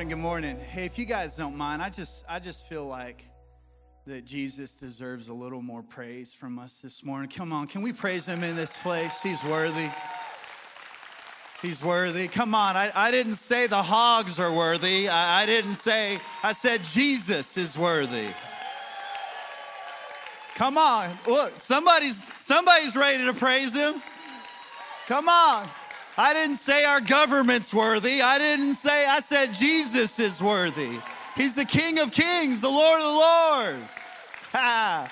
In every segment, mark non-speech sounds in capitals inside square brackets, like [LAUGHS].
Good morning, good morning. Hey, if you guys don't mind, I just I just feel like that Jesus deserves a little more praise from us this morning. Come on, can we praise him in this place? He's worthy. He's worthy. Come on, I, I didn't say the hogs are worthy. I, I didn't say, I said Jesus is worthy. Come on. Look, somebody's somebody's ready to praise him. Come on. I didn't say our government's worthy. I didn't say, I said Jesus is worthy. He's the King of Kings, the Lord of the Lords. Ha.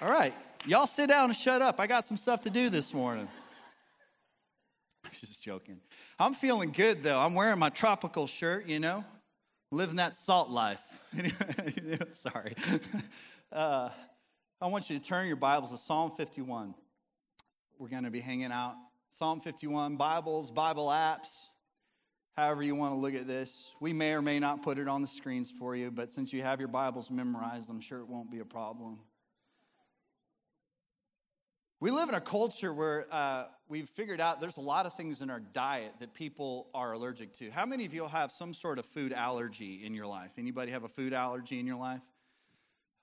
All right, y'all sit down and shut up. I got some stuff to do this morning. [LAUGHS] I'm just joking. I'm feeling good though. I'm wearing my tropical shirt, you know, living that salt life. [LAUGHS] Sorry. [LAUGHS] Uh, I want you to turn your Bibles to Psalm 51 we're going to be hanging out. Psalm 51, Bibles, Bible apps, however you want to look at this. We may or may not put it on the screens for you, but since you have your Bibles memorized, I'm sure it won't be a problem. We live in a culture where uh, we've figured out there's a lot of things in our diet that people are allergic to. How many of you have some sort of food allergy in your life? Anybody have a food allergy in your life?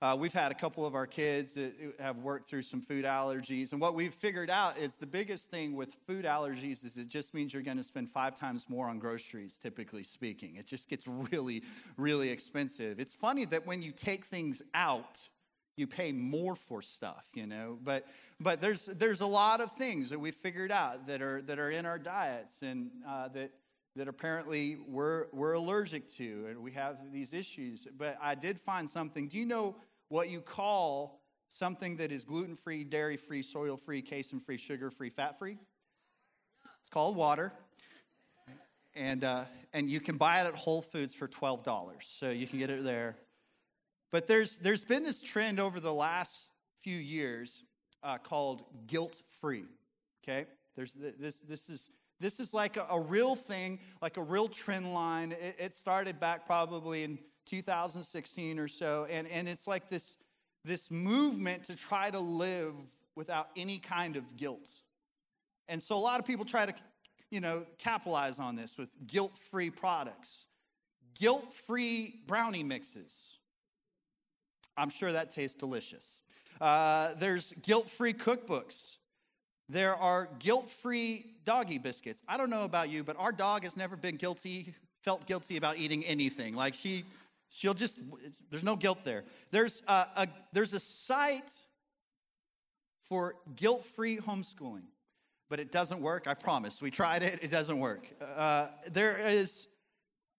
Uh, we've had a couple of our kids that have worked through some food allergies. And what we've figured out is the biggest thing with food allergies is it just means you're going to spend five times more on groceries, typically speaking. It just gets really, really expensive. It's funny that when you take things out, you pay more for stuff, you know. But but there's there's a lot of things that we've figured out that are that are in our diets and uh, that that apparently we're we're allergic to, and we have these issues. But I did find something. Do you know what you call something that is gluten free, dairy free, soil free, casein free, sugar free, fat free? It's called water. And, uh, and you can buy it at Whole Foods for $12. So you can get it there. But there's, there's been this trend over the last few years uh, called guilt free. Okay? There's this, this is this is like a, a, real thing, like a real trend line. It, it started back probably in 2016 or so. And, and it's like this, this movement to try to live without any kind of guilt. And so a lot of people try to, you know, capitalize on this with guilt-free products, guilt-free brownie mixes. I'm sure that tastes delicious. Uh, there's guilt-free cookbooks. There are guilt-free doggy biscuits. I don't know about you, but our dog has never been guilty, felt guilty about eating anything. Like she She'll just, there's no guilt there. There's a, a there's a site for guilt free homeschooling, but it doesn't work. I promise. We tried it, it doesn't work. Uh, there is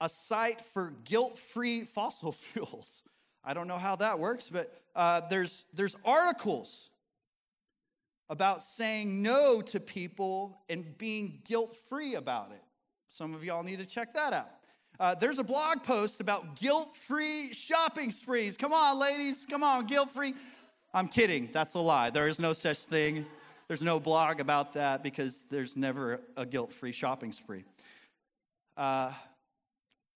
a site for guilt free fossil [LAUGHS] fuels. I don't know how that works, but uh, there's, there's articles about saying no to people and being guilt free about it. Some of y'all need to check that out. Uh, there's a blog post about guilt free shopping sprees. Come on, ladies. Come on, guilt free. I'm kidding. That's a lie. There is no such thing. There's no blog about that because there's never a guilt free shopping spree. Uh,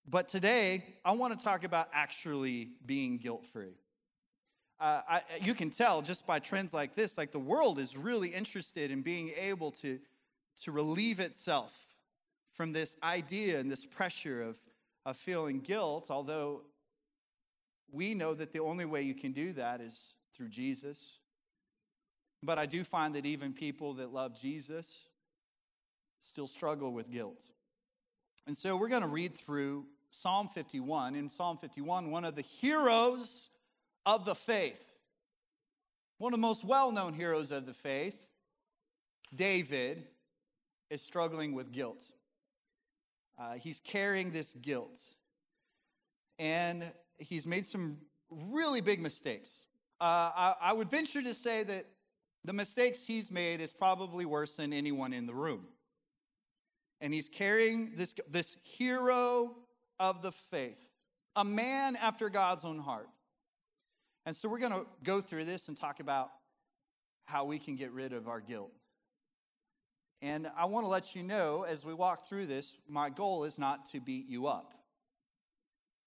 but today, I want to talk about actually being guilt free. Uh, you can tell just by trends like this, like the world is really interested in being able to, to relieve itself from this idea and this pressure of of feeling guilt, although we know that the only way you can do that is through Jesus. But I do find that even people that love Jesus still struggle with guilt. And so we're going to read through Psalm 51. In Psalm 51, one of the heroes of the faith, one of the most well known heroes of the faith, David, is struggling with guilt. Uh, he's carrying this guilt. And he's made some really big mistakes. Uh, I, I would venture to say that the mistakes he's made is probably worse than anyone in the room. And he's carrying this, this hero of the faith, a man after God's own heart. And so we're going to go through this and talk about how we can get rid of our guilt. And I want to let you know as we walk through this, my goal is not to beat you up.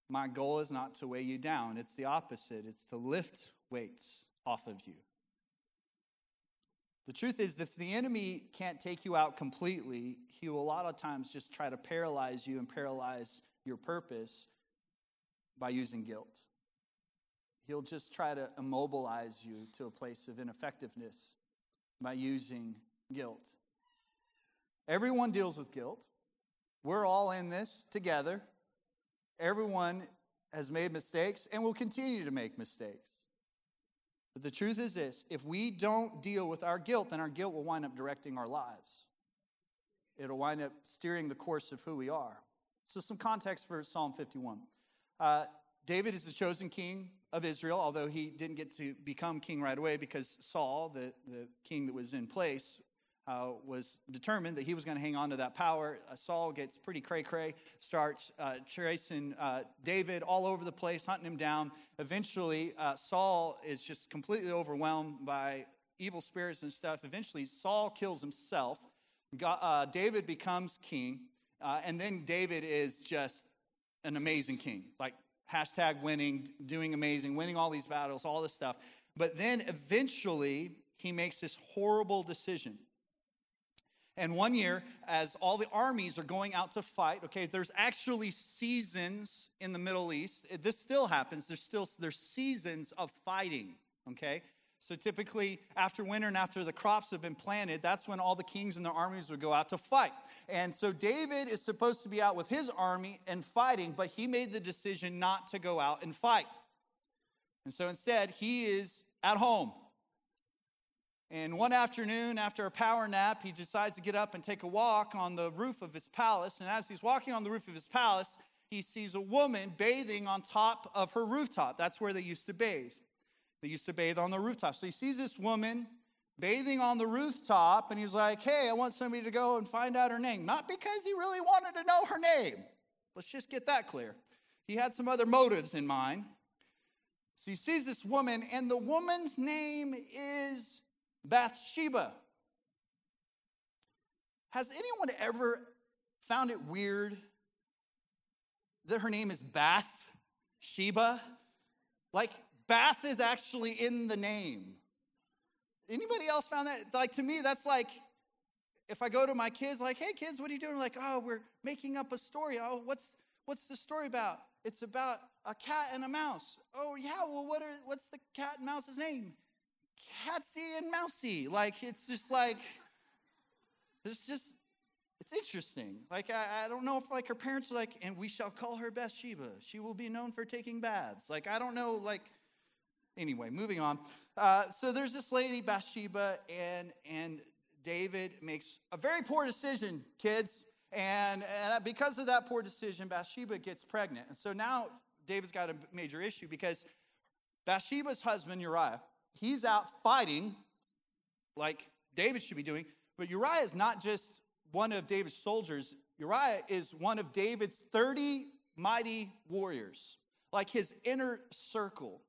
My goal is not to weigh you down. It's the opposite, it's to lift weights off of you. The truth is, if the enemy can't take you out completely, he will a lot of times just try to paralyze you and paralyze your purpose by using guilt. He'll just try to immobilize you to a place of ineffectiveness by using guilt. Everyone deals with guilt. We're all in this together. Everyone has made mistakes and will continue to make mistakes. But the truth is this if we don't deal with our guilt, then our guilt will wind up directing our lives. It'll wind up steering the course of who we are. So, some context for Psalm 51. Uh, David is the chosen king of Israel, although he didn't get to become king right away because Saul, the, the king that was in place, uh, was determined that he was going to hang on to that power. Uh, Saul gets pretty cray cray, starts uh, chasing uh, David all over the place, hunting him down. Eventually, uh, Saul is just completely overwhelmed by evil spirits and stuff. Eventually, Saul kills himself. God, uh, David becomes king, and then David is just an amazing king. Like, hashtag winning, doing amazing, winning all these battles, all this stuff. But then eventually, he makes this horrible decision and one year, as all the armies are going out to fight, okay, there's actually seasons in the Middle East. This still happens. There's still there's seasons of fighting, okay? So typically, after winter and after the crops have been planted, that's when all the kings and their armies would go out to fight. And so David is supposed to be out with his army and fighting, but he made the decision not to go out and fight. And so instead, he is at home and one afternoon, after a power nap, he decides to get up and take a walk on the roof of his palace. And as he's walking on the roof of his palace, he sees a woman bathing on top of her rooftop. That's where they used to bathe. They used to bathe on the rooftop. So he sees this woman bathing on the rooftop, and he's like, Hey, I want somebody to go and find out her name. Not because he really wanted to know her name. Let's just get that clear. He had some other motives in mind. So he sees this woman, and the woman's name is Bathsheba. Has anyone ever found it weird that her name is Bath Sheba? Like, Bath is actually in the name. Anybody else found that? Like, to me, that's like if I go to my kids, like, hey, kids, what are you doing? Like, oh, we're making up a story. Oh, what's, what's the story about? It's about a cat and a mouse. Oh, yeah, well, what are, what's the cat and mouse's name? catsy and mousy. Like, it's just like, there's just, it's interesting. Like, I, I don't know if, like, her parents are like, and we shall call her Bathsheba. She will be known for taking baths. Like, I don't know, like, anyway, moving on. Uh, so there's this lady, Bathsheba, and, and David makes a very poor decision, kids. And, and because of that poor decision, Bathsheba gets pregnant. And so now David's got a major issue because Bathsheba's husband, Uriah, he's out fighting like David should be doing. But Uriah is not just one of David's soldiers, Uriah is one of David's 30 mighty warriors, like his inner circle.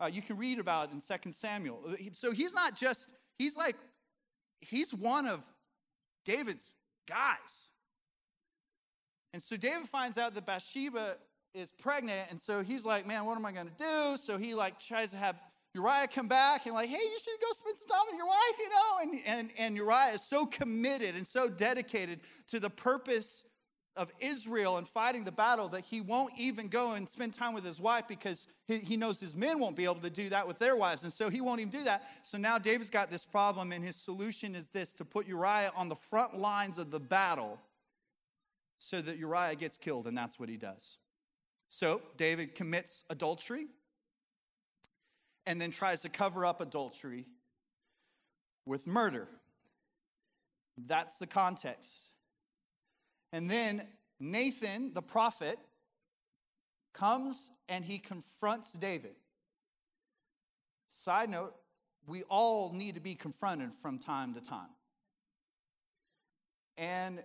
Uh, you can read about in 2 Samuel. So he's not just, he's like, he's one of David's guys. And so David finds out that Bathsheba is pregnant, and so he's like, man, what am I gonna do? So he like tries to have Uriah come back and like, hey, you should go spend some time with your wife, you know? And, and, and Uriah is so committed and so dedicated to the purpose of Israel and fighting the battle that he won't even go and spend time with his wife because he, he knows his men won't be able to do that with their wives. And so he won't even do that. So now David's got this problem, and his solution is this to put Uriah on the front lines of the battle so that Uriah gets killed, and that's what he does. So David commits adultery and then tries to cover up adultery with murder. That's the context. And then Nathan, the prophet, comes and he confronts David. Side note, we all need to be confronted from time to time. And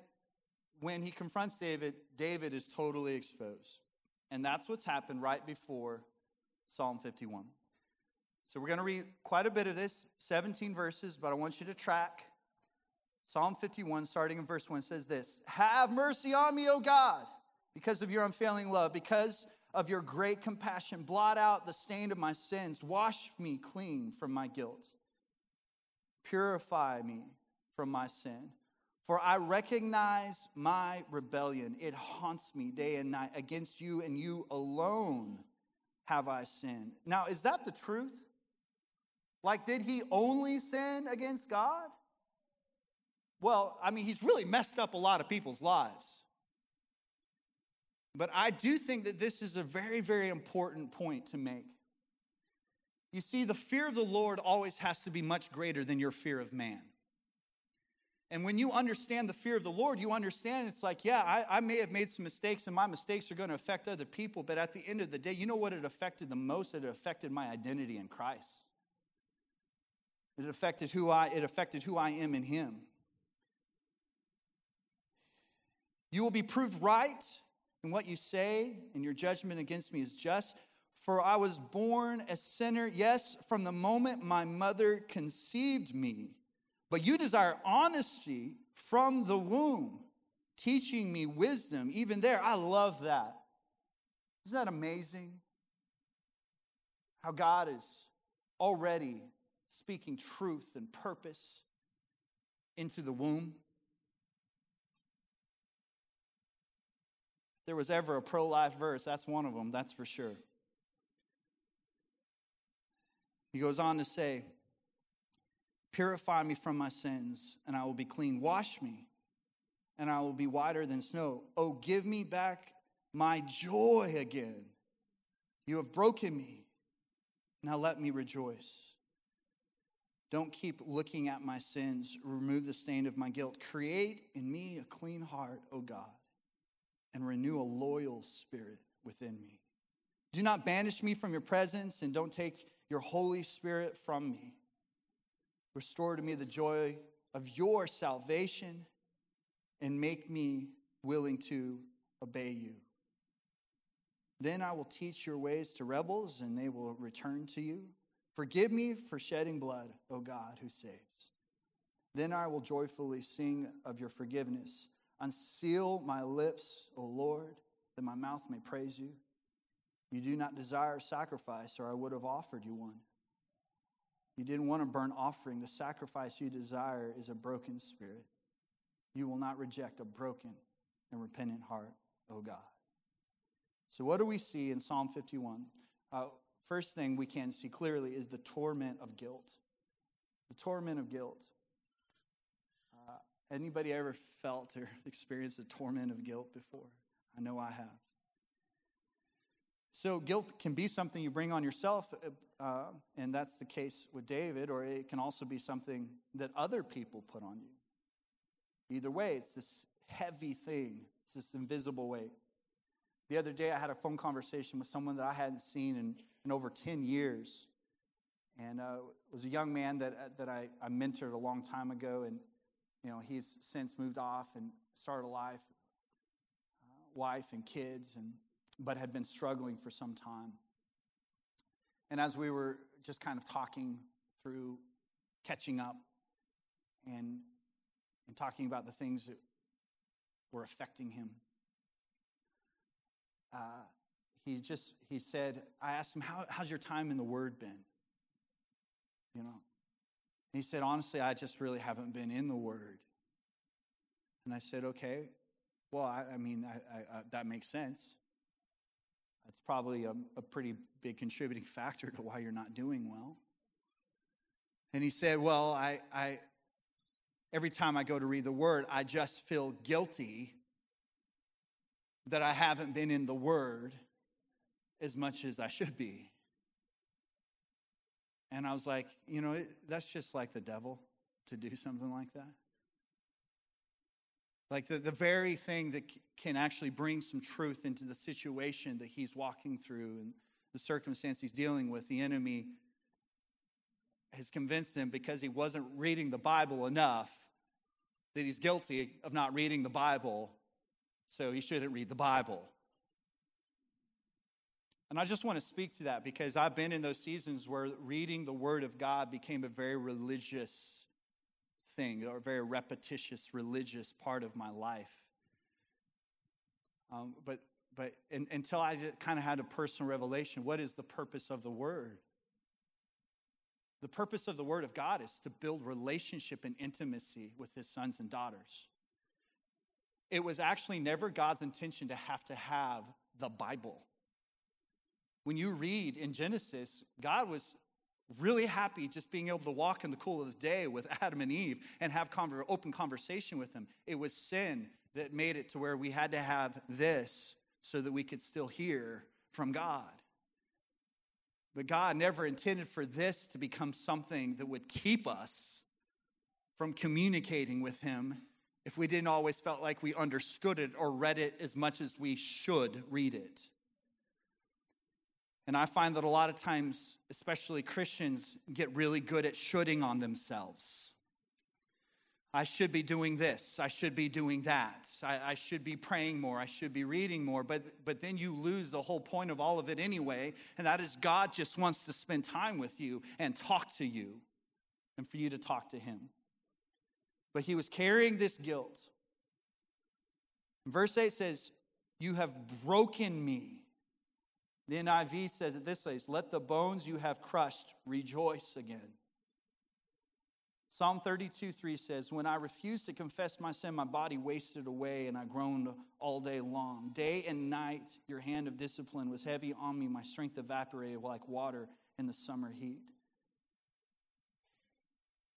when he confronts David, David is totally exposed. And that's what's happened right before Psalm 51. So we're going to read quite a bit of this, 17 verses, but I want you to track. Psalm 51, starting in verse 1, says this Have mercy on me, O God, because of your unfailing love, because of your great compassion. Blot out the stain of my sins. Wash me clean from my guilt. Purify me from my sin. For I recognize my rebellion. It haunts me day and night. Against you and you alone have I sinned. Now, is that the truth? Like, did he only sin against God? Well, I mean, he's really messed up a lot of people's lives. But I do think that this is a very, very important point to make. You see, the fear of the Lord always has to be much greater than your fear of man. And when you understand the fear of the Lord, you understand it's like, yeah, I, I, may have made some mistakes and my mistakes are going to affect other people, but at the end of the day, you know what it affected the most? It affected my identity in Christ. It affected who I, it affected who I am in Him. You will be proved right in what you say, and your judgment against me is just. For I was born a sinner, yes, from the moment my mother conceived me. But you desire honesty from the womb, teaching me wisdom. Even there, I love that. Isn't that amazing? How God is already speaking truth and purpose into the womb. There was ever a pro life verse, that's one of them, that's for sure. He goes on to say, Purify me from my sins, and I will be clean. Wash me, and I will be whiter than snow. Oh, give me back my joy again. You have broken me. Now let me rejoice. Don't keep looking at my sins. Remove the stain of my guilt. Create in me a clean heart, O God, and renew a loyal spirit within me. Do not banish me from your presence, and don't take your Holy Spirit from me. Restore to me the joy of your salvation and make me willing to obey you. Then I will teach your ways to rebels, and they will return to you. Forgive me for shedding blood, O God who saves. Then I will joyfully sing of your forgiveness. Unseal my lips, O Lord, that my mouth may praise you. You do not desire sacrifice, or I would have offered you one. You didn't want a burnt offering. The sacrifice you desire is a broken spirit. You will not reject a broken and repentant heart, O God. So, what do we see in Psalm 51? Uh, first thing we can see clearly is the torment of guilt. The torment of guilt. Uh, anybody ever felt or [LAUGHS] experienced the torment of guilt before? I know I have. So, guilt can be something you bring on yourself, uh, and that's the case with David, or it can also be something that other people put on you. Either way, it's this heavy thing, it's this invisible weight. The other day, I had a phone conversation with someone that I hadn't seen in, in over 10 years. And uh, was a young man that, that I, I mentored a long time ago, and you know, he's since moved off and started a life, uh, wife and kids, and but had been struggling for some time. And as we were just kind of talking through catching up and, and talking about the things that were affecting him, uh, he just he said i asked him How, how's your time in the word been you know he said honestly i just really haven't been in the word and i said okay well i, I mean I, I, that makes sense that's probably a, a pretty big contributing [LAUGHS] factor to why you're not doing well. And he said, Well, I, I, every time I go to read the word, I just feel guilty that I haven't been in the word as much as I should be. And I was like, you know, that's just like the devil to do [LAUGHS] something like that. Like the, the very thing that can actually bring some truth into the situation that he's walking through and the circumstance he's dealing with, the enemy has convinced him because he wasn't reading the Bible enough that he's guilty of not reading the Bible, so he shouldn't read the Bible. And I just want to speak to that because I've been in those seasons where reading the Word of God became a very religious thing or a very repetitious religious part of my life. Um, but but in, until I kind of had a personal revelation, what is the purpose of the word? The purpose of the Word of God is to build relationship and intimacy with His sons and daughters. It was actually never God's intention to have to have the Bible. When you read in Genesis, God was really happy just being able to walk in the cool of the day with [LAUGHS] Adam and Eve and have open conversation with them. It was sin that made it to where we had to have this so that we could still hear from God. But God never intended for this to become something that would keep us from communicating with Him if we didn't always felt like we understood it or read it as much as we should read it. And I find that a lot of times, especially Christians, get really good at shoulding on themselves. I should be doing this. I should be doing that. I, I, should be praying more. I should be reading more. But, but then you lose the whole point of all of it anyway. And that is God just wants to spend time with you and talk to you and for you to talk to Him. But he was carrying this guilt. Verse 8 says, You have broken me. The NIV says it this way Let the bones you have crushed rejoice again. Psalm 32 3 says, When I refused to confess my sin, my body wasted away and I groaned all day long. Day and night, your hand of discipline was heavy on me. My strength evaporated like water in the summer heat.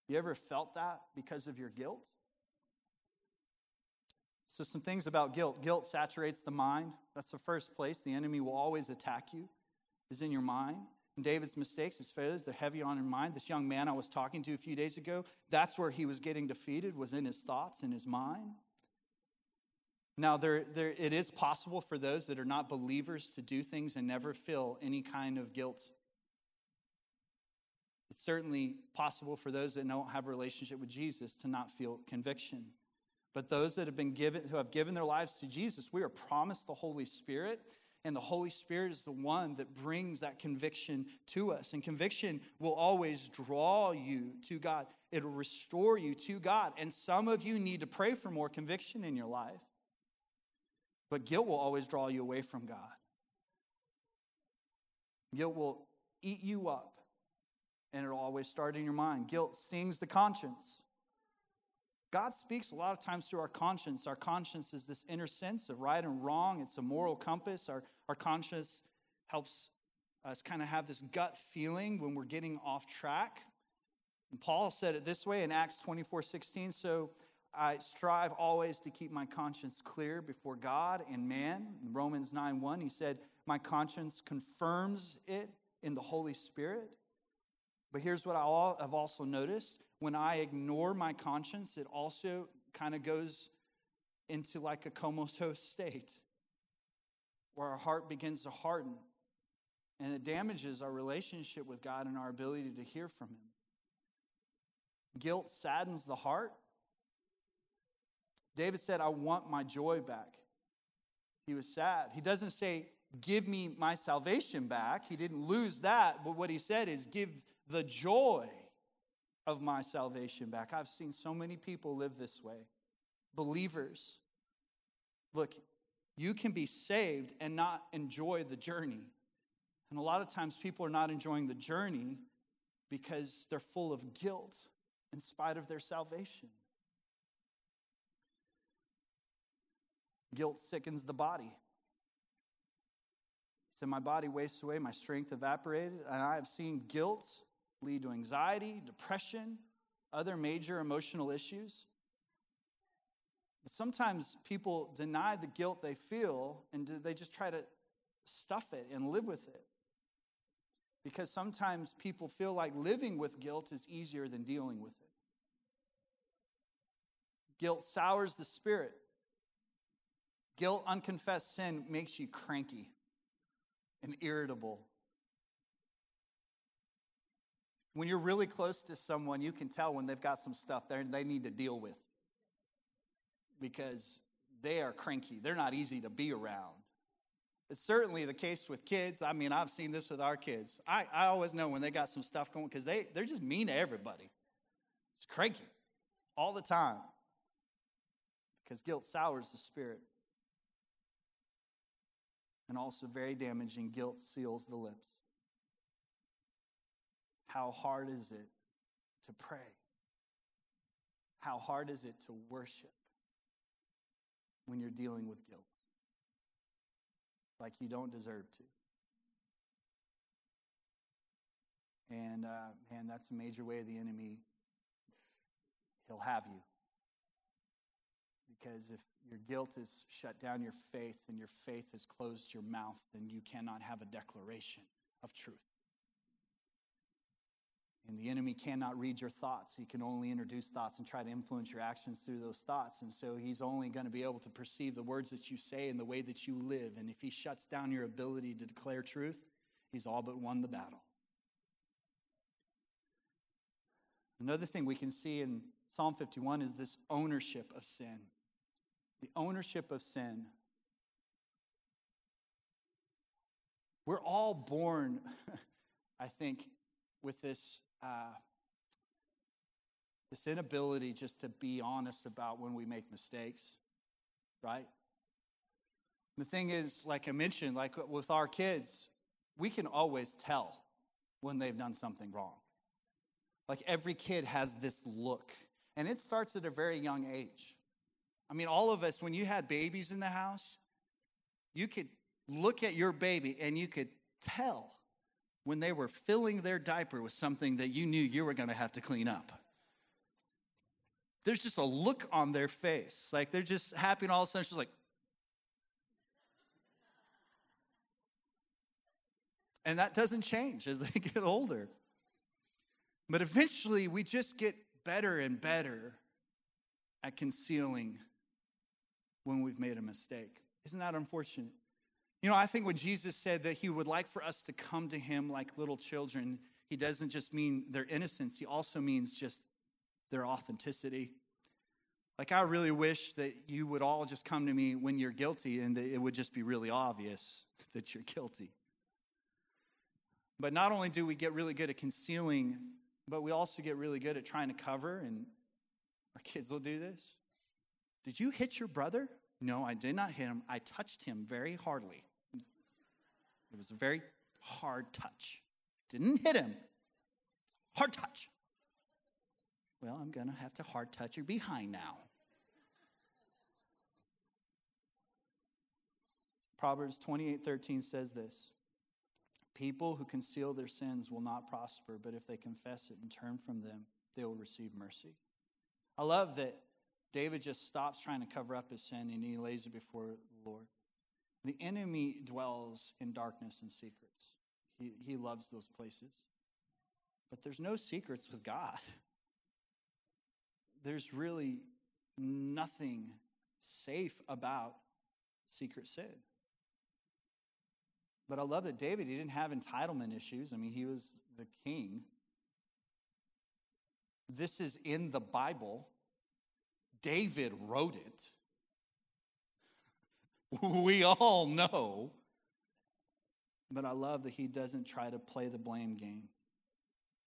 You ever felt that because of your guilt? So, some things about guilt. Guilt saturates the mind. That's the first place. The enemy will always attack you, is in your mind. And David's mistakes, his failures, they're heavy on your mind. This young man I was talking to a few days ago, that's where he was getting defeated, was in his thoughts, in his mind. Now, there, there, it is possible for those that are not believers to do things and never feel any kind of guilt. It's certainly possible for those that don't have a relationship with Jesus to not feel conviction. But those that have been given, who have given their lives to Jesus, we are promised the Holy Spirit. And the Holy Spirit is the one that brings that conviction to us. And conviction will always draw you to God, it'll restore you to God. And some of you need to pray for more conviction in your life. But guilt will always draw you away from God. Guilt will eat you up, and it'll always start in your mind. Guilt stings the conscience. God speaks a lot of times through our conscience. Our conscience is this inner sense of right and wrong, it's a moral compass. Our, our conscience helps us kind of have this gut feeling when we're getting off track. And Paul said it this way in Acts 24 16. So I strive always to keep my conscience clear before God and man. In Romans 9 1, he said, My conscience confirms it in the Holy Spirit. But here's what I have also noticed when I ignore my conscience, it also kind of goes into like a comatose state where our heart begins to harden and it damages our relationship with God and our ability to hear from Him. Guilt saddens the heart. David said, I want my joy back. He was sad. He doesn't say, Give me my salvation back. He didn't lose that. But what he said is, Give the joy of my salvation back. I've seen so many people live this way. Believers, look, you can be saved and not enjoy the journey. And a lot of times people are not enjoying the journey because they're full of guilt in spite of their salvation. Guilt sickens the body. So my body wastes away, my strength evaporated, and I have seen guilt lead to anxiety, depression, other major emotional issues. But sometimes people deny the guilt they feel and they just try to stuff it and live with it. Because sometimes people feel like living with guilt is easier than dealing with it. Guilt sours the spirit. Guilt, unconfessed sin makes you cranky and irritable When you're really close to someone, you can tell when they've got some stuff they need to deal with because they are cranky. They're not easy to be around. It's certainly the case with kids. I mean, I've seen this with our kids. I, I always know when they got some stuff going because they, they're just mean to everybody. It's cranky all the time because guilt sours the spirit. And also, very damaging, guilt seals the lips. How hard is it to pray? How hard is it to worship when you're dealing with guilt? Like you don't deserve to. And uh, man, that's a major way the enemy, he'll have you. Because if your guilt has shut down your faith and your faith has closed your mouth, then you cannot have a declaration of truth. And the enemy cannot read your thoughts. He can only introduce thoughts and try to influence your actions through those thoughts. And so he's only going to be able to perceive the words that you say and the way that you live. And if he shuts down your ability to declare truth, he's all but won the battle. Another thing we can see in Psalm 51 is this ownership of sin. The ownership of sin. We're all born, [LAUGHS] I think, with this, uh, this inability just to be honest about when we make mistakes, right? The thing is, like I mentioned, like with our kids, we can always tell when they've done something wrong. Like every kid has this look, and it starts at a very young age. I mean, all of us, when you had babies in the house, you could look at your baby and you could tell when they were filling their diaper with something that you knew you were going to have to clean up. There's just a look on their face. Like they're just happy, and all of a sudden, she's like, and that doesn't change as they [LAUGHS] get older. But eventually, we just get better and better at concealing when we've made a mistake. Isn't that unfortunate? You know, I think when Jesus said that he would like for us to come to him like little children, he doesn't just mean their innocence, he also means just their authenticity. Like, I really wish that you would all just come to me when you're guilty and it would just be really obvious [LAUGHS] that you're guilty. But not only do we get really good at concealing but we also get really good at trying to cover, and our kids will do this. Did you hit your brother? No, I did not hit him. I touched him very hardly. It was a very hard touch. Didn't hit him. Hard touch. Well, I'm going to have to hard touch your behind now. Proverbs 28 13 says this People who conceal their sins will not prosper, but if they confess it and turn from them, they will receive mercy. I love that David just stops trying to cover up his sin and he lays it before the Lord. The enemy dwells in darkness and secrets, he, he loves those places. But there's no secrets with God. There's really nothing safe about secret sin. But I love that David, he didn't have entitlement issues. I mean, he was the king. This is in the Bible. David wrote it. [LAUGHS] We all know. But I love that he doesn't try to play the blame game.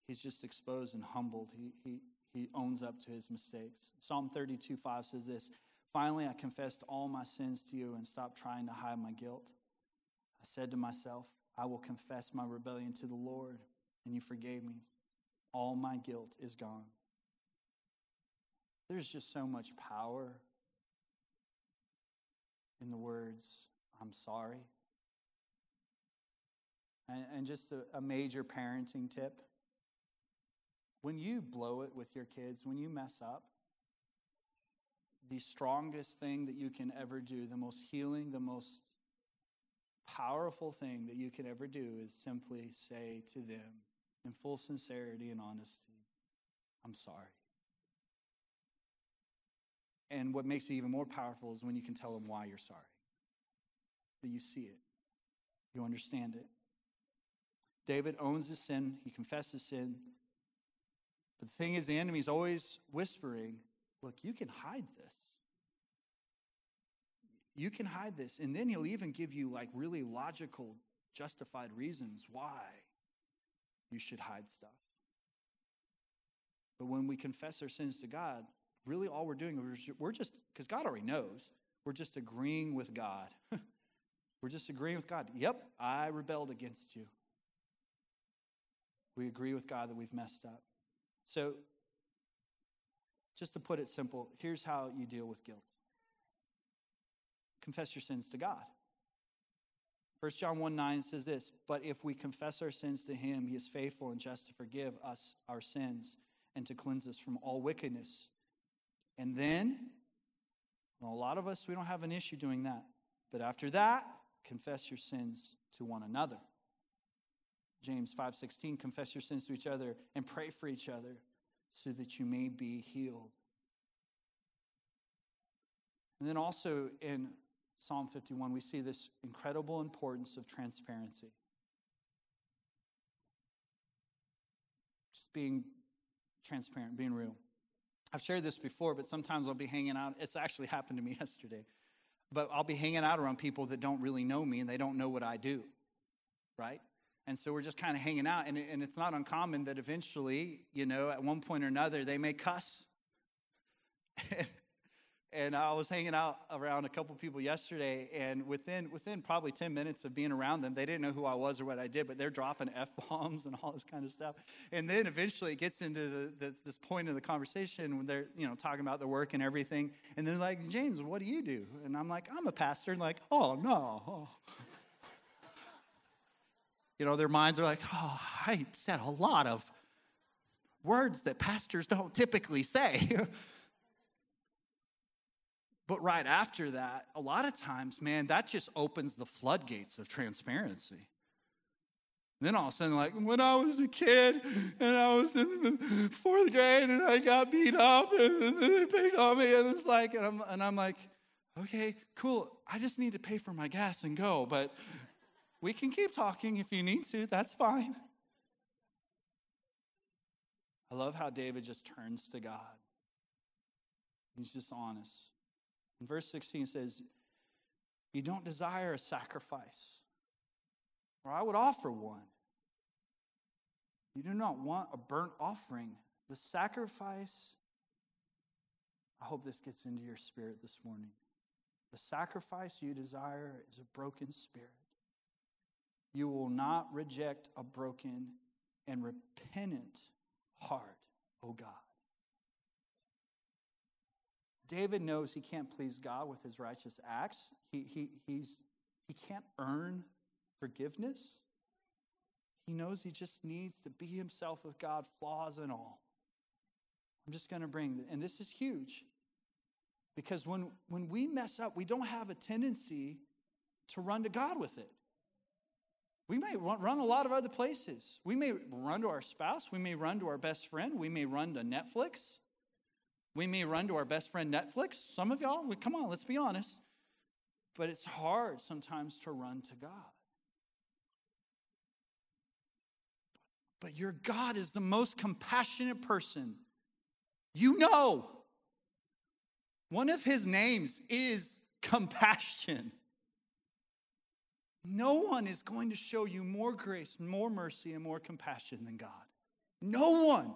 He's just exposed and humbled. He, he, he owns up to his mistakes. Psalm 32 5 says this Finally, I confessed all my sins to you and stopped trying to hide my guilt. I said to myself, I will confess my rebellion to the Lord, and you forgave me. All my guilt is gone. There's just so much power in the words, I'm sorry. And, and just a, a major parenting tip when you blow it with your kids, when you mess up, the strongest thing that you can ever do, the most healing, the most powerful thing that you can ever do is simply say to them in full sincerity and honesty, I'm sorry. And what makes it even more powerful is when you can tell them why you're sorry. That you see it, you understand it. David owns his sin, he confesses sin. But the thing is, the enemy's always whispering, Look, you can hide this. You can hide this. And then he'll even give you like really logical, justified reasons why you should hide stuff. But when we confess our sins to God, really all we're doing is we're just, because God already knows, we're just agreeing with God. [LAUGHS] we're just agreeing with God. Yep, I rebelled against you. We agree with God that we've messed up. So, just to put it simple, here's how you deal with guilt confess your sins to God. 1 John 1 9 says this, but if we confess our sins to him, he is faithful and just to forgive us our sins and to cleanse us from all wickedness. And then, well, a lot of us, we don't have an issue doing that. But after that, confess your sins to one another. James 5:16 confess your sins to each other and pray for each other so that you may be healed. And then also in Psalm 51, we see this incredible importance of transparency. Just being transparent, being real. I've shared this before, but sometimes I'll be hanging out. It's actually happened to me [LAUGHS] yesterday. But I'll be hanging out around people that don't really know me and they don't know what I do, right? And so we're just kind of hanging out. And, and it's not uncommon that eventually, you know, at one point or another, they may cuss. [LAUGHS] And I was hanging out around a couple people yesterday, and within within probably 10 minutes of being around them, they didn't know who I was or what I did, but they're dropping F bombs [LAUGHS] and all this kind of stuff. And then eventually it gets into the, the, this point of the conversation when they're you know talking about their work and everything. And they're like, James, what do you do? And I'm like, I'm a pastor. And like, oh, no. [LAUGHS] You know, their minds are like, oh, I said a lot of words that pastors don't typically say. [LAUGHS] But right after that, a lot of times, man, that just opens the floodgates of transparency. Then all of a sudden, like when I was a kid and I was in the fourth grade and I got beat up and they picked on me, and it's like, and I'm, and I'm like, okay, cool. I just need to pay for my gas and go, but we can keep talking if you need to. That's fine. I love how David just turns to God. He's just honest. And verse 16 says, You don't desire a sacrifice, or I would offer one. You do not want a burnt offering. The sacrifice, I hope this gets into your spirit this morning. The sacrifice you desire is a broken spirit. You will not reject a broken and repentant heart, O God. David knows he can't please God with his righteous acts. He, he, he's, he can't earn forgiveness. He knows he just needs to be himself with God, flaws and all. I'm just going to bring, and this is huge because when, when we mess up, we don't have a tendency to run to God with it. We may run, a lot of other places. We may run to our spouse. We may run to our best friend. We may run to Netflix. We may run to our best friend Netflix. Some of y'all, come on, let's be honest. But it's hard sometimes to run to God. But your God is the most compassionate person you know. One of his names is compassion. No one is going to show you more grace, more mercy, and more compassion than God. No one.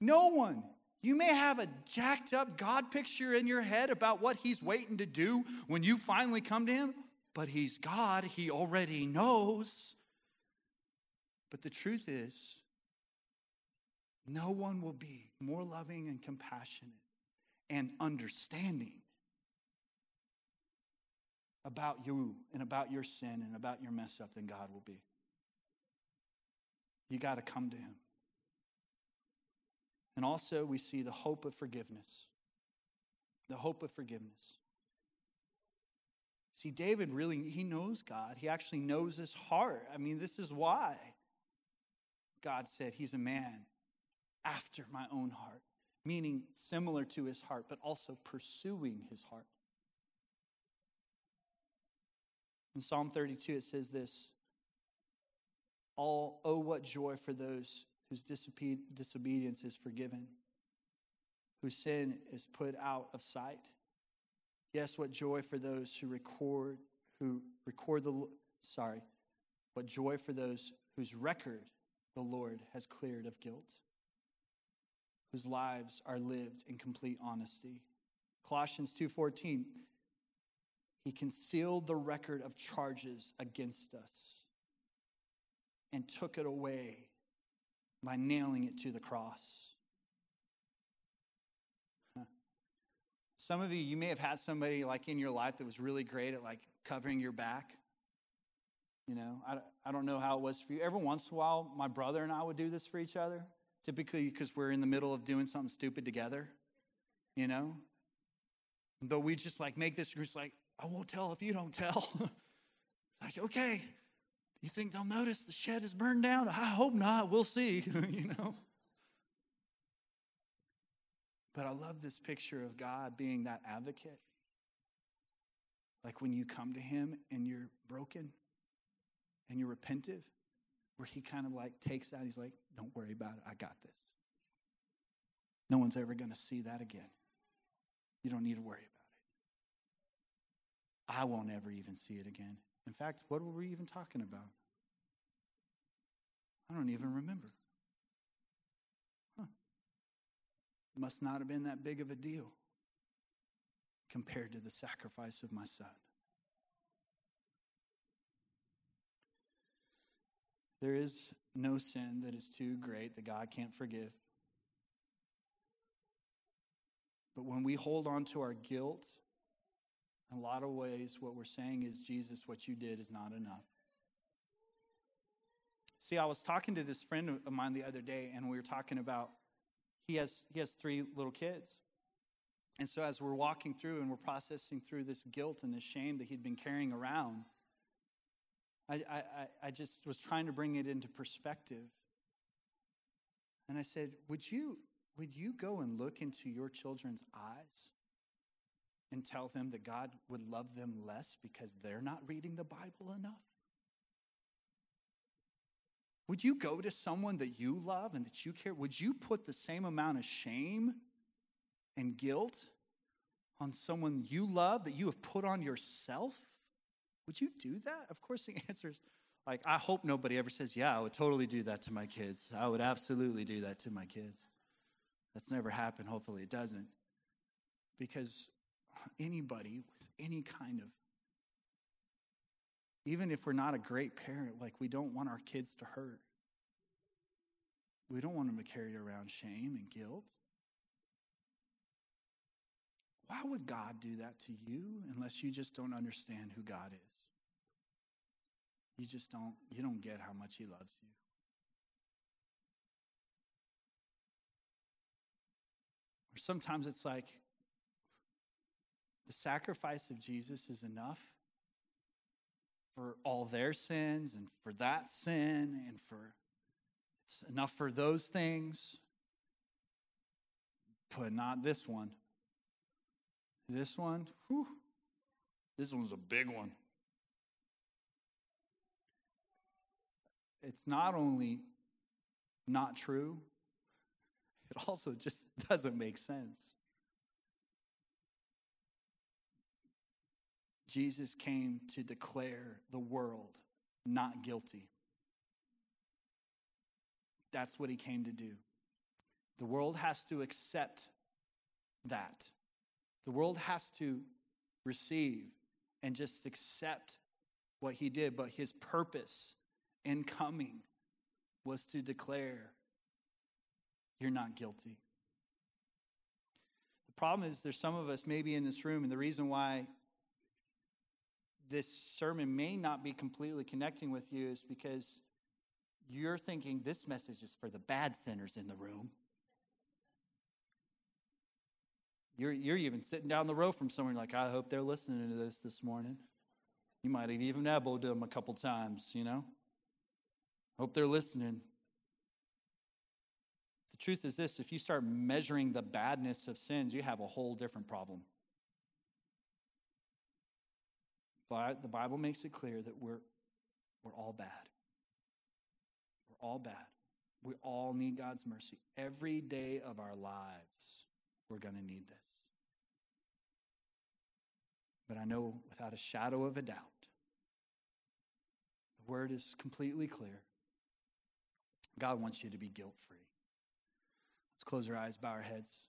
No one. You may have a jacked up God picture in your head about what He's waiting to do when you finally come to Him, but He's God. He already knows. But the truth is, no one will be more loving and compassionate and understanding about you and about your sin and about your mess up than God will be. You got to come to Him. And also, we see the hope of forgiveness. The hope of forgiveness. See, David really, he knows God. He actually knows his heart. I mean, this is why God said he's a man after my own heart, meaning similar to his heart, but also pursuing his heart. In Psalm 32, it says this All, oh, what joy for those whose disobedience is forgiven, whose sin is put out of sight. Yes, what joy for those who record, who record the, sorry, what joy for those whose record the Lord has cleared of guilt, whose lives are lived in complete honesty. Colossians 2:14 He concealed the record of charges against us and took it away by nailing it to the cross. Some of you, you may have had somebody like in your life that was really great at like covering your back. You know, I, I don't know how it was for you. Every once in a while, my brother and I would do this for each other, typically because we're in the middle of doing something stupid together, you know? But we just like make this group like, I won't tell if you don't tell. [LAUGHS] like, okay, you think they'll notice the shed is burned down? I hope not. We'll see, [LAUGHS] you know? But I love this picture of God being that advocate. Like when you come to Him and you're broken and you're repentive, where He kind of like takes that, He's like, don't worry about it. I got this. No one's ever going to see that again. You don't need to worry about it. I won't ever even see it again. In fact, what were we even talking about? I don't even remember. must not have been that big of a deal compared to the sacrifice of my son. There is no sin that is too great that God can't forgive. But when we hold on to our guilt, in a lot of ways, what we're saying is, Jesus, what you did is not enough. See, I was talking to this friend of mine the other day, and we were talking about he has, he has three little kids. And so, as we're walking through and we're processing through this guilt and this shame that he'd been carrying around, I, I, I just was trying to bring it into perspective. And I said, would you, would you go and look into your children's eyes and tell them that God would love them less because they're not reading the Bible enough? Would you go to someone that you love and that you care? Would you put the same amount of shame and guilt on someone you love that you have put on yourself? Would you do that? Of course, the [LAUGHS] answer is like, I hope nobody ever says, Yeah, I would totally do that to my kids. I would absolutely do that to my kids. That's never happened. Hopefully, it doesn't. Because anybody with any kind of even if we're not a great parent, like we don't want our kids to hurt. We don't want them to carry around shame and guilt. Why would God do that to you unless you just don't understand who God is? You just don't you don't get how much he loves you. Or sometimes it's like the sacrifice of Jesus is enough for all their sins and for that sin and for it's enough for those things, but not this one. This one, whew, this one's a big one. It's not only not true, [LAUGHS] it also just doesn't make sense. Jesus came to declare the world not guilty. That's what he came to do. The world has to accept that. The world has to receive and just accept what he did, but his purpose in coming was to declare, You're not guilty. The problem is, there's some of us maybe in this room, and the reason why this sermon may not be completely connecting with you is because you're thinking this message is for the bad sinners in the room. You're, you're even sitting down the row from someone like, I hope they're listening to this this morning. You might have even elbowed them a couple times, you know? Hope they're listening. The truth is this if you start measuring the badness of sins, you have a whole different problem. But the Bible makes it clear that we're, we're all bad. We're all bad. We all need God's mercy. Every day of our lives, we're going to need this. But I know without a shadow of a doubt, the word is completely clear. God wants you to be guilt free. Let's close our eyes, bow our heads.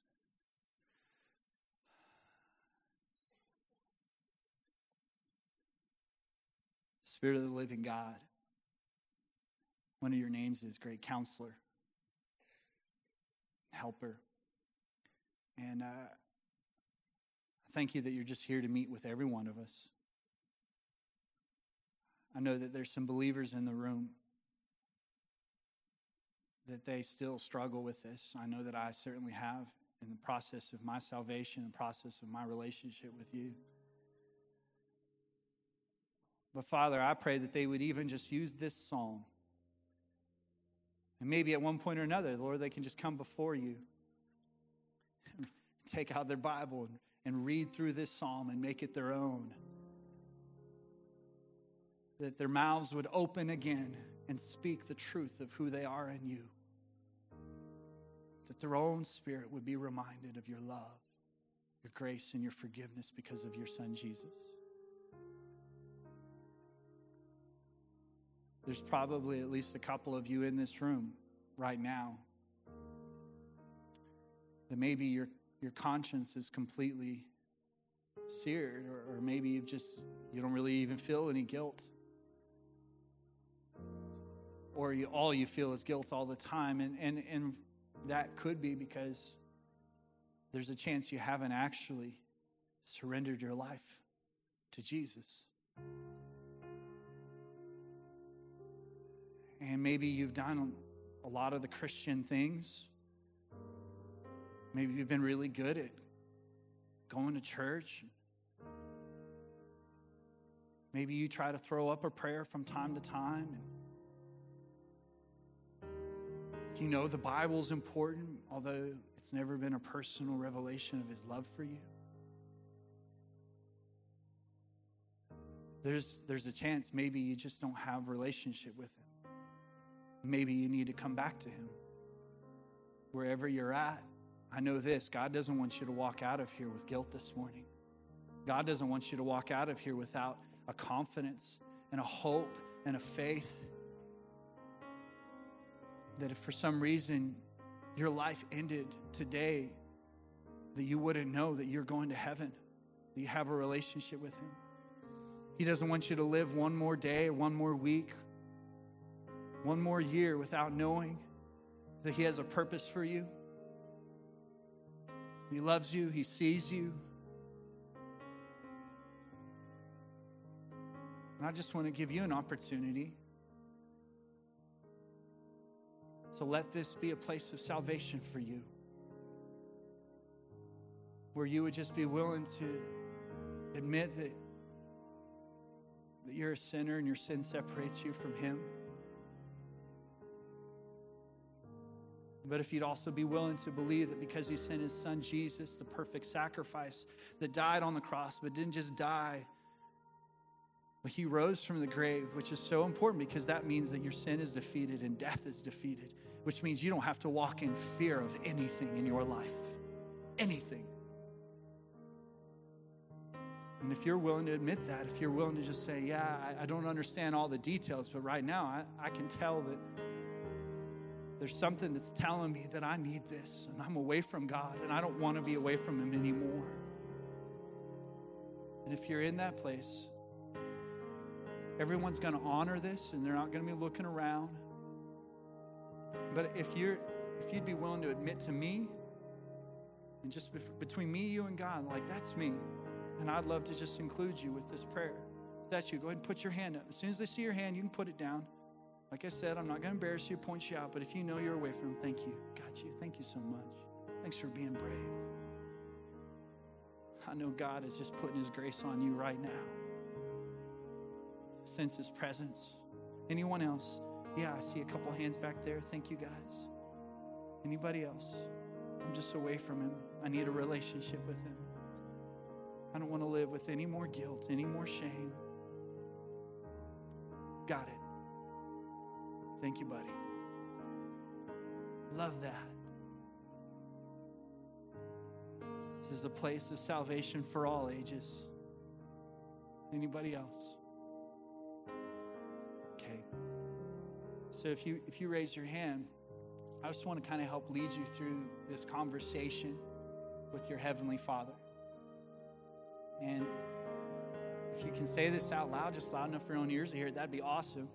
Spirit of the living God. One of your names is Great Counselor. helper. And uh, thank you that you're just here to meet with every one of us. I know that there's some believers in the room that they still struggle with this. I know that I certainly have in the process of my salvation and process of my relationship with you. But Father, I pray that they would even just use this psalm. And maybe at one point or another, Lord, they can just come before you, [LAUGHS] take out their Bible and, read through this psalm and make it their own. That their mouths would open again and speak the truth of who they are in you that their own spirit would be reminded of your love, your grace, and your forgiveness because of your Son, Jesus. There's probably at least a couple of you in this room right now that maybe your, your conscience is completely seared, or, or maybe you've just, you don't really even feel any guilt or you, all you feel is guilt all the time. And, and, and that could be because there's a chance you haven't actually surrendered your life to Jesus. And maybe you've done a lot of the Christian things. Maybe you've been really good at going to church. Maybe you try to throw up a prayer from time to time and you know the Bible's important, although it's never been a personal revelation of His love for you? There's, there's a chance maybe you just don't have relationship with. Maybe you need to come back to Him. Wherever you're at, I know this God doesn't want you to walk out of here with guilt this morning. God doesn't want you to walk out of here without a confidence and a hope and a faith that if for some reason your life ended today, that you wouldn't know that you're going to heaven, that you have a relationship with Him. He doesn't want you to live one more day, one more week, one more year without knowing that He has a purpose for you. He loves you, He sees you. And I just want to give you an opportunity to let this be a place of salvation for you, where you would just be willing to admit that, that you're a sinner and your sin separates you from Him. But if you'd also be willing to believe that because He sent His Son Jesus, the perfect sacrifice that died on the cross, but didn't just die but he rose from the grave, which is so important because that means that your sin is defeated and death is defeated, which means you don't have to walk in fear of anything in your life. Anything. And if you're willing to admit that, if you're willing to just say, Yeah, I, I don't understand all the details, but right now I, I can tell that there's something that's telling me that I need this and I'm away from God and I don't want to be away from Him anymore. And if you're in that place, Everyone's going to honor this and they're not going to be looking around. But if you're if you'd be willing to admit to me and just between me, you and God, like that's me. And I'd love to just include you with this prayer. If that's you, go ahead and put your hand up. As soon as they see your hand, you can put it down. Like I said, I'm not going to embarrass you, point you out, but if you know you're away from him, thank you. Got you. Thank you so much. Thanks for being brave. I know God is just putting his grace on you right now sense his presence. Anyone else? Yeah, I see a couple hands back there. Thank you guys. Anybody else? I'm just away from him. I need a relationship with him. I don't want to live with any more guilt, any more shame. Got it. Thank you, buddy. Love that. This is a place of salvation for all ages. Anybody else? Okay. So if you if you raise your hand, I just want to kind of help lead you through this conversation with your heavenly Father. And if you can say this out loud, just loud enough for your own ears to hear it, that'd be awesome.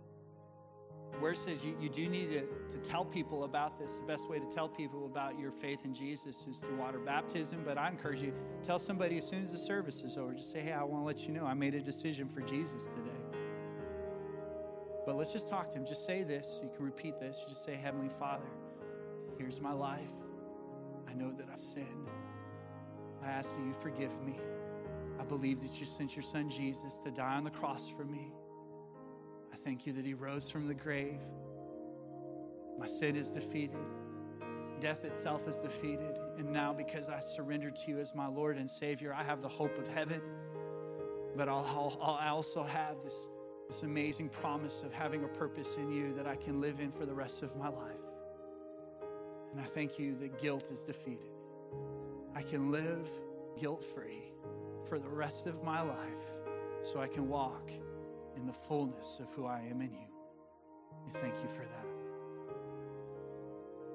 Word says you, you do need to, to tell people about this. The best way to tell people about your faith in Jesus is through water baptism. But I encourage you, tell somebody as soon as the service is over, just say, hey, I want to let you know I made a decision for Jesus today. But let's just talk to him. Just say this. You can repeat this. You just say, Heavenly Father, here's my life. I know that I've sinned. I ask that you forgive me. I believe that you sent your son Jesus to die on the cross for me. Thank you that he rose from the grave. My sin is defeated. Death itself is defeated. And now, because I surrendered to you as my Lord and Savior, I have the hope of heaven. But I'll, I'll, I also have this, this amazing promise of having a purpose in you that I can live in for the rest of my life. And I thank you that guilt is defeated. I can live guilt free for the rest of my life so I can walk in the fullness of who I am in you. We thank you for that.